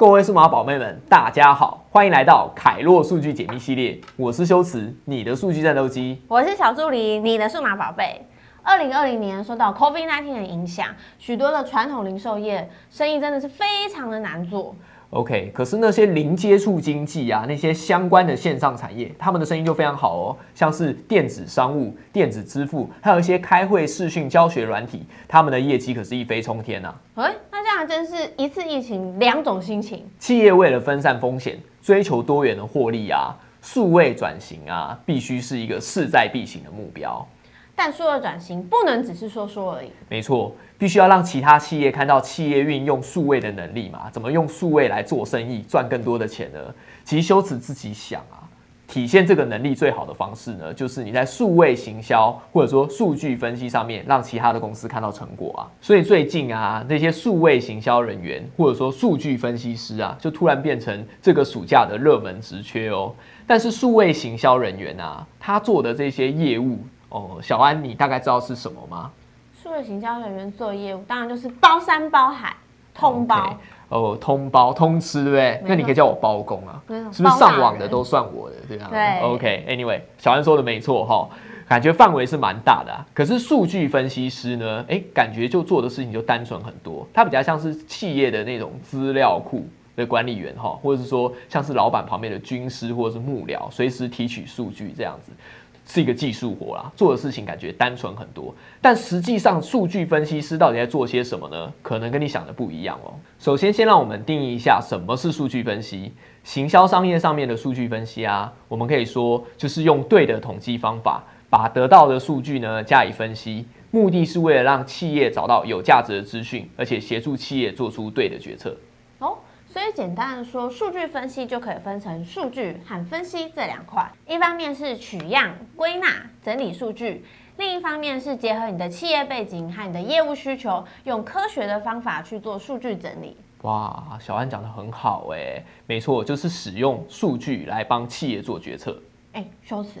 各位数码宝贝们，大家好，欢迎来到凯洛数据解密系列。我是修辞，你的数据战斗机。我是小助理，你的数码宝贝。二零二零年受到 COVID-19 的影响，许多的传统零售业生意真的是非常的难做。OK，可是那些零接触经济啊，那些相关的线上产业，他们的生意就非常好哦，像是电子商务、电子支付，还有一些开会、视讯、教学软体，他们的业绩可是一飞冲天呐、哎、真是一次疫情两种心情。企业为了分散风险，追求多元的获利啊，数位转型啊，必须是一个势在必行的目标。但数位转型不能只是说说而已。没错，必须要让其他企业看到企业运用数位的能力嘛，怎么用数位来做生意，赚更多的钱呢？其实修辞自己想啊，体现这个能力最好的方式呢，就是你在数位行销或者说数据分析上面，让其他的公司看到成果啊。所以最近啊，那些数位行销人员或者说数据分析师啊，就突然变成这个暑假的热门职缺哦。但是数位行销人员啊，他做的这些业务哦，小安你大概知道是什么吗？数位行销人员做业务，当然就是包山包海，通包。哦，通包通吃，对不对？错那你可以叫我包公啊，是不是上网的都算我的？对啊。对 OK，Anyway，、小安说的没错哈，感觉范围是蛮大的、啊。可是数据分析师呢，哎，感觉就做的事情就单纯很多，他比较像是企业的那种资料库。的管理员哈，或者是说像是老板旁边的军师或者是幕僚，随时提取数据这样子，是一个技术活啦。做的事情感觉单纯很多，但实际上数据分析师到底在做些什么呢？可能跟你想的不一样哦。首先，先让我们定义一下什么是数据分析。行销商业上面的数据分析啊，我们可以说就是用对的统计方法，把得到的数据呢加以分析，目的是为了让企业找到有价值的资讯，而且协助企业做出对的决策。哦，所以简单的说，数据分析就可以分成数据和分析这两块。一方面是取样、归纳、整理数据，另一方面是结合你的企业背景和你的业务需求，用科学的方法去做数据整理。哇，小安讲的很好哎，没错，就是使用数据来帮企业做决策。哎，修辞，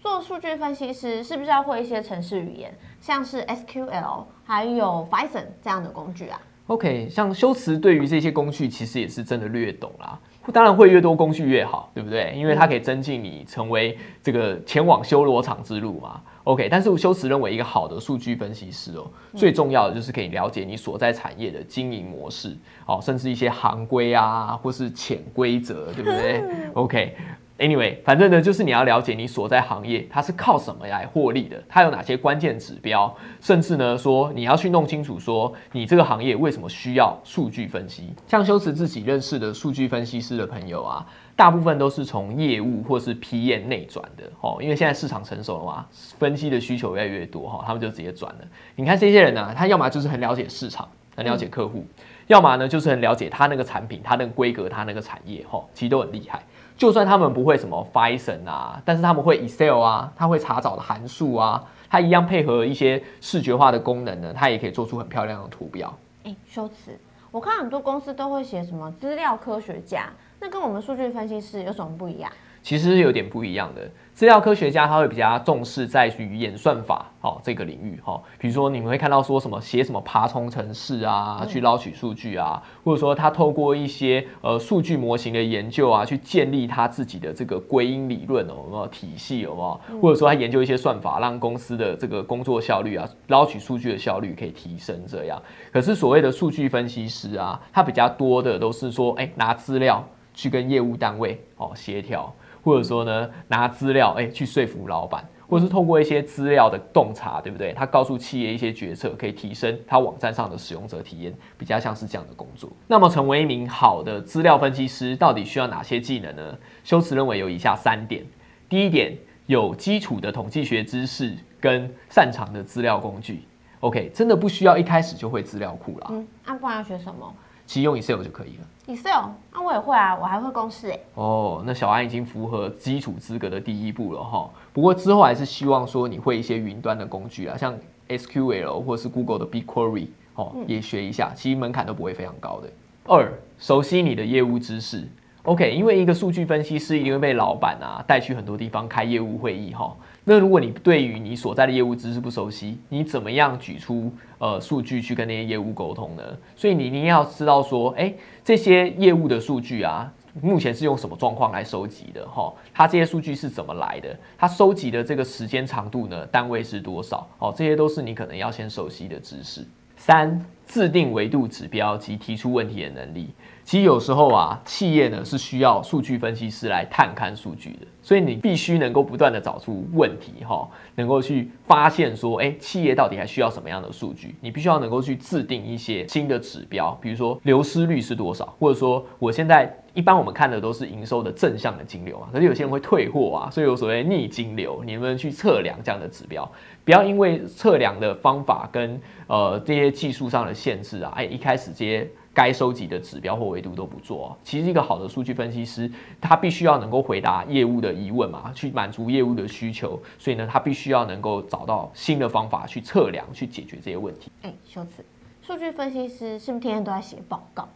做数据分析师是不是要会一些程式语言，像是 SQL 还有 Python 这样的工具啊？OK，像修辞对于这些工序其实也是真的略懂啦。当然会越多工序越好，对不对？因为它可以增进你成为这个前往修罗场之路嘛。OK，但是修辞认为一个好的数据分析师哦，最重要的就是可以了解你所在产业的经营模式，哦，甚至一些行规啊，或是潜规则，对不对？OK。Anyway，反正呢，就是你要了解你所在行业它是靠什么来获利的，它有哪些关键指标，甚至呢说你要去弄清楚说你这个行业为什么需要数据分析。像修辞自己认识的数据分析师的朋友啊，大部分都是从业务或是 PM 内转的哦，因为现在市场成熟了嘛，分析的需求越来越多哈，他们就直接转了。你看这些人呢、他要么就是很了解市场，很了解客户，要么呢就是很了解他那个产品、他那个规格、他那个产业哈，其实都很厉害。就算他们不会什么 Python 啊，但是他们会 Excel 啊，他会查找的函数啊，他一样配合一些视觉化的功能呢，他也可以做出很漂亮的图表。哎，修辞，我看很多公司都会写什么资料科学家，那跟我们数据分析师有什么不一样？其实是有点不一样的。资料科学家他会比较重视在于演算法哦这个领域哈、哦，比如说你们会看到说什么写什么爬虫程式啊，去捞取数据啊，或者说他透过一些呃数据模型的研究啊，去建立他自己的这个归因理论哦，有没有体系有没有？或者说他研究一些算法，让公司的这个工作效率啊，捞取数据的效率可以提升这样。可是所谓的数据分析师啊，他比较多的都是说，哎，拿资料去跟业务单位哦协调。或者说呢，拿资料哎去说服老板，或者是透过一些资料的洞察，对不对？他告诉企业一些决策，可以提升他网站上的使用者体验，比较像是这样的工作。那么，成为一名好的资料分析师，到底需要哪些技能呢？修辞认为有以下三点：第一点，有基础的统计学知识跟擅长的资料工具。OK，真的不需要一开始就会资料库啦，嗯，那、不然要学什么其实用 Excel 就可以了。？Excel，那、我也会啊，我还会公式哎。哦，那小安已经符合基础资格的第一步了哈。不过之后还是希望说你会一些云端的工具啊，像 SQL 或是 Google 的 BigQuery 哦，也学一下，其实门槛都不会非常高的。二，熟悉你的业务知识。OK，因为一个数据分析师一定会被老板啊带去很多地方开业务会议哈。那如果你对于你所在的业务知识不熟悉，你怎么样举出呃数据去跟那些业务沟通呢？所以你一定要知道说，哎，这些业务的数据啊，目前是用什么状况来收集的哈？它这些数据是怎么来的？它收集的这个时间长度呢？单位是多少？哦，这些都是你可能要先熟悉的知识。三，制定维度指标及提出问题的能力。其实有时候啊，企业呢是需要数据分析师来探勘数据的，所以你必须能够不断的找出问题哈，能够去发现说，哎，企业到底还需要什么样的数据？你必须要能够去制定一些新的指标，比如说流失率是多少，或者说我现在一般我们看的都是营收的正向的金流啊，可是有些人会退货啊，所以有所谓逆金流，你们去测量这样的指标，不要因为测量的方法跟呃这些技术上的限制啊，哎，一开始这些。该收集的指标或维度都不做，其实一个好的数据分析师，他必须要能够回答业务的疑问嘛，去满足业务的需求，所以呢，他必须要能够找到新的方法去测量、去解决这些问题。哎，修辞，数据分析师是不是天天都在写报告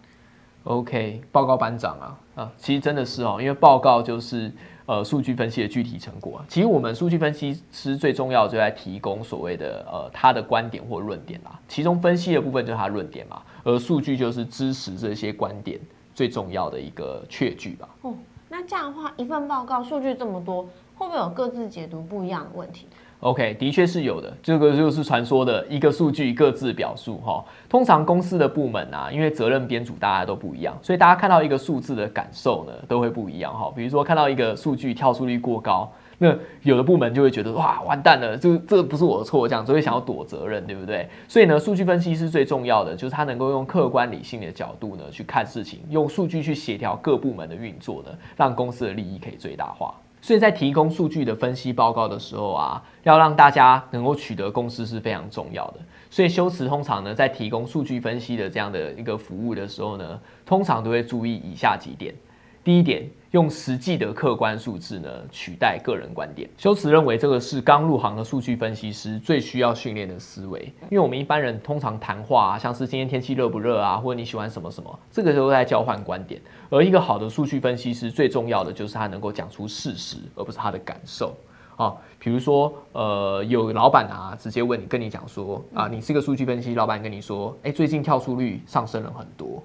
？OK，报告班长啊啊，其实真的是哦，因为报告就是。呃，数据分析的具体成果啊，其实我们数据分析师最重要就在提供所谓的呃他的观点或论点啦。其中分析的部分就是他论点嘛，而数据就是支持这些观点最重要的一个确据吧。哦，那这样的话，一份报告数据这么多，会不会有各自解读不一样的问题？OK，的确是有的，这个就是传说的一个数据各自表述哈。通常公司的部门啊，因为责任编组大家都不一样，所以大家看到一个数字的感受呢，都会不一样哈。比如说看到一个数据跳出率过高，那有的部门就会觉得哇完蛋了，这这不是我的错，这样就会想要躲责任，对不对？所以呢，数据分析是最重要的，就是它能够用客观理性的角度呢去看事情，用数据去协调各部门的运作呢，让公司的利益可以最大化。所以在提供数据的分析报告的时候啊，要让大家能够取得共识是非常重要的。所以修辞通常呢，在提供数据分析的这样的一个服务的时候呢，通常都会注意以下几点。第一点。用实际的客观数字呢取代个人观点。修辞认为这个是刚入行的数据分析师最需要训练的思维，因为我们一般人通常谈话啊，像是今天天气热不热啊，或者你喜欢什么什么，这个时候在交换观点。而一个好的数据分析师最重要的就是他能够讲出事实，而不是他的感受啊。比如说，呃，有老板啊直接问你，跟你讲说啊，你是个数据分析，老板跟你说，哎，最近跳出率上升了很多，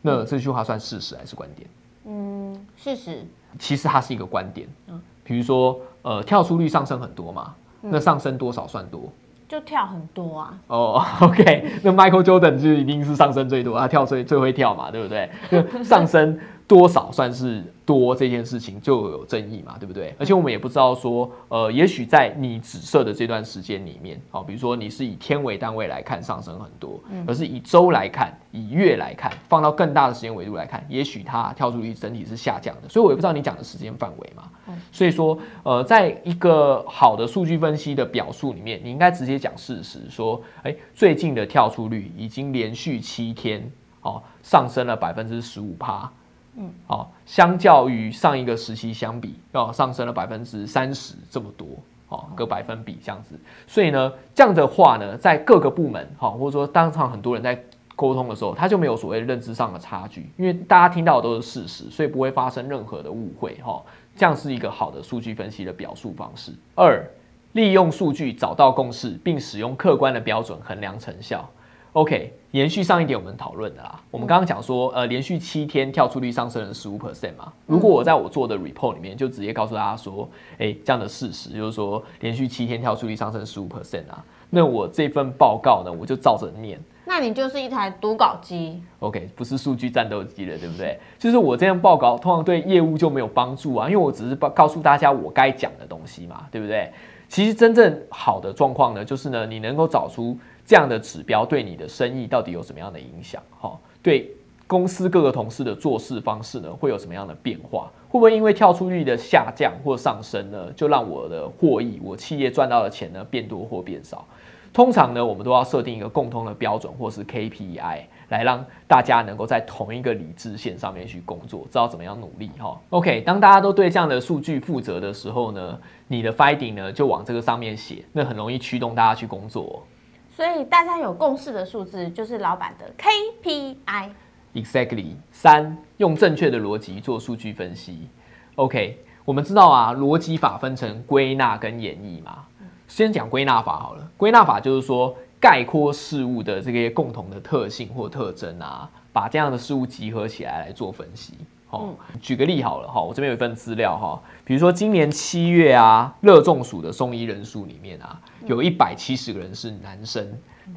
那这句话算事实还是观点？嗯，事实其实它是一个观点。嗯，比如说，呃，跳出率上升很多嘛，那上升多少算多？就跳很多啊。哦，OK，那 Michael Jordan 就一定是上升最多，他跳最最会跳嘛，对不对？上升多少算是？多这件事情就有争议嘛，对不对？而且我们也不知道说，呃，也许在你紫色的这段时间里面，好，比如说你是以天为单位来看上升很多，而是以周来看、以月来看，放到更大的时间维度来看，也许它跳出率整体是下降的。所以我也不知道你讲的时间范围嘛。所以说，呃，在一个好的数据分析的表述里面，你应该直接讲事实，说，哎，最近的跳出率已经连续七天，哦，上升了百分之十五趴。嗯，好，相较于上一个时期相比，要上升了百分之三十这么多，哦，个百分比这样子。所以呢，这样的话呢，在各个部门，哈，或者说当场很多人在沟通的时候，他就没有所谓认知上的差距，因为大家听到的都是事实，所以不会发生任何的误会，哈。这样是一个好的数据分析的表述方式。二，利用数据找到共识，并使用客观的标准衡量成效。OK，延续上一点我们讨论的啦。我们刚刚讲说，呃，连续七天跳出率上升了十五 percent 嘛。如果我在我做的 report 里面就直接告诉大家说，哎，这样的事实就是说，连续七天跳出率上升十五 percent 啊，那我这份报告呢，我就照着念。那你就是一台读稿机。OK，不是数据战斗机了，对不对？就是我这样报告，通常对业务就没有帮助啊，因为我只是报告诉大家我该讲的东西嘛，对不对？其实真正好的状况呢，就是呢，你能够找出。这样的指标对你的生意到底有什么样的影响？哈，对公司各个同事的做事方式呢，会有什么样的变化？会不会因为跳出率的下降或上升呢，就让我的获益，我企业赚到的钱呢变多或变少？通常呢，我们都要设定一个共通的标准或是 KPI，来让大家能够在同一个理智线上面去工作，知道怎么样努力。哈，OK，当大家都对这样的数据负责的时候呢，你的 finding 呢就往这个上面写，那很容易驱动大家去工作。所以大家有共识的数字就是老板的 KPI。Exactly。三，用正确的逻辑做数据分析。OK，我们知道啊，逻辑法分成归纳跟演绎嘛。先讲归纳法好了。归纳法就是说概括事物的这些共同的特性或特征啊，把这样的事物集合起来来做分析。哦，举个例好了哈，我这边有一份资料哈，比如说今年七月啊，热中暑的送医人数里面啊，有一百七十个人是男生，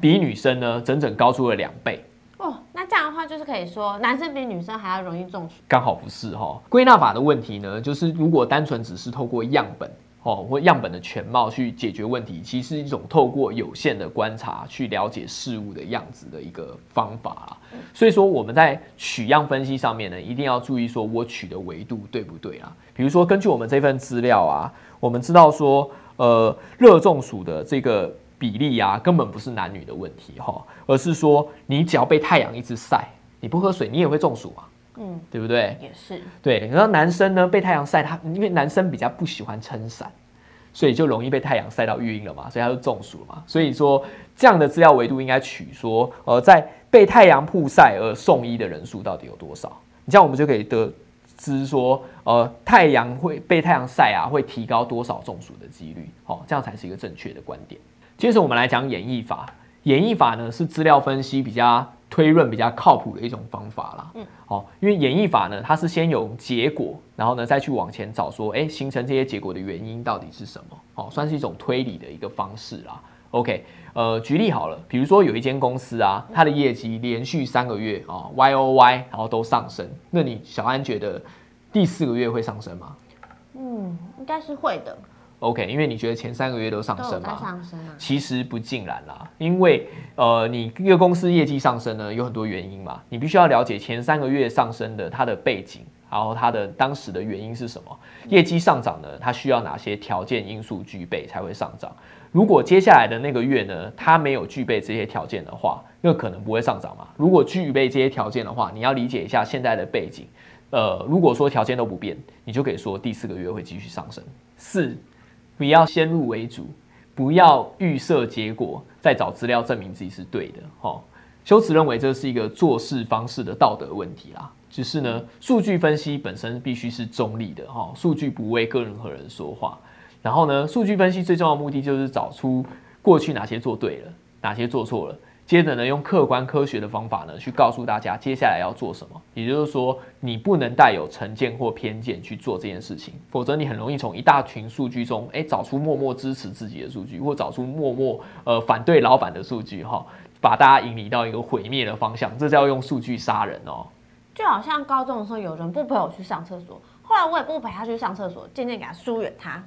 比女生呢整整高出了两倍。哦，那这样的话就是可以说，男生比女生还要容易中暑。刚好不是哈，归纳法的问题呢，就是如果单纯只是透过样本。哦，或样本的全貌去解决问题，其实是一种透过有限的观察去了解事物的样子的一个方法啊。所以说我们在取样分析上面呢，一定要注意说我取的维度对不对啊？比如说根据我们这份资料啊，我们知道说，呃，热中暑的这个比例啊，根本不是男女的问题哈，而是说你只要被太阳一直晒，你不喝水，你也会中暑啊。嗯，对不对？也是。对，然后男生呢被太阳晒，他因为男生比较不喜欢撑伞，所以就容易被太阳晒到晕了嘛，所以他就中暑了嘛。所以说这样的资料维度应该取说，呃，在被太阳曝晒而送医的人数到底有多少？你这样我们就可以得知说，呃，太阳会被太阳晒啊，会提高多少中暑的几率？哦，这样才是一个正确的观点。接着我们来讲演绎法，演绎法呢是资料分析比较。推论比较靠谱的一种方法啦。嗯，好，因为演绎法呢，它是先有结果，然后呢再去往前找，说，哎，形成这些结果的原因到底是什么？好，算是一种推理的一个方式啦。OK，呃，举例好了，比如说有一间公司啊，它的业绩连续三个月啊，Y O Y，然后都上升，那你小安觉得第四个月会上升吗？嗯，应该是会的。OK，因为你觉得前三个月都上升嘛？上升啊。其实不尽然啦，因为呃，你一个公司业绩上升呢，有很多原因嘛。你必须要了解前三个月上升的它的背景，然后它的当时的原因是什么？业绩上涨呢，它需要哪些条件因素具备才会上涨？如果接下来的那个月呢，它没有具备这些条件的话，那可能不会上涨嘛。如果具备这些条件的话，你要理解一下现在的背景。呃，如果说条件都不变，你就可以说第四个月会继续上升。四。不要先入为主，不要预设结果，再找资料证明自己是对的。哈，修辞认为这是一个做事方式的道德问题啦。只是呢，数据分析本身必须是中立的。哈，数据不为个人和人说话。然后呢，数据分析最重要的目的就是找出过去哪些做对了，哪些做错了。接着呢，用客观科学的方法呢，去告诉大家接下来要做什么。也就是说，你不能带有成见或偏见去做这件事情，否则你很容易从一大群数据中，哎，找出默默支持自己的数据，或找出默默呃反对老板的数据，哈，把大家引领到一个毁灭的方向。这叫用数据杀人哦。就好像高中的时候，有人不陪我去上厕所，后来我也不陪他去上厕所，渐渐给他疏远他。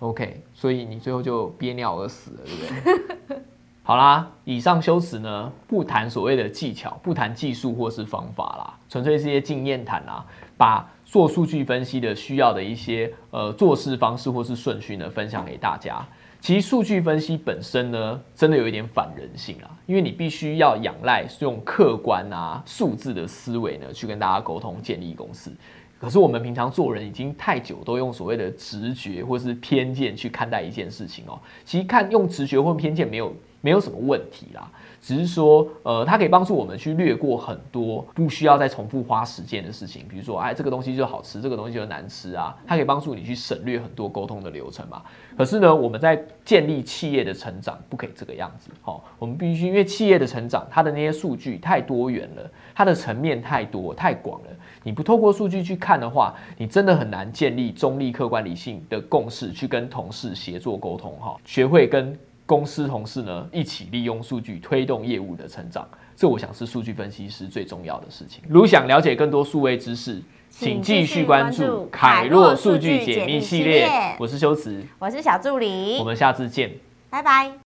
OK，所以你最后就憋尿而死了，对不对？好啦，以上修辞呢，不谈所谓的技巧，不谈技术或是方法啦，纯粹是一些经验谈啊，把做数据分析的需要的一些呃做事方式或是顺序呢，分享给大家。其实数据分析本身呢，真的有一点反人性啊，因为你必须要仰赖用客观啊数字的思维呢，去跟大家沟通建立公司。可是我们平常做人已经太久，都用所谓的直觉或是偏见去看待一件事情哦。其实看用直觉或偏见没有。没有什么问题啦，只是说，呃，它可以帮助我们去略过很多不需要再重复花时间的事情，比如说，哎，这个东西就好吃，这个东西就难吃啊，它可以帮助你去省略很多沟通的流程嘛。可是呢，我们在建立企业的成长，不可以这个样子，好，我们必须因为企业的成长，它的那些数据太多元了，它的层面太多太广了，你不透过数据去看的话，你真的很难建立中立、客观、理性的共识，去跟同事协作沟通，哈，学会跟。公司同事呢，一起利用数据推动业务的成长，这我想是数据分析师最重要的事情。如想了解更多数位知识，请继续关注凯洛数据解密系列。我是修辞，我是小助理，我们下次见，拜拜。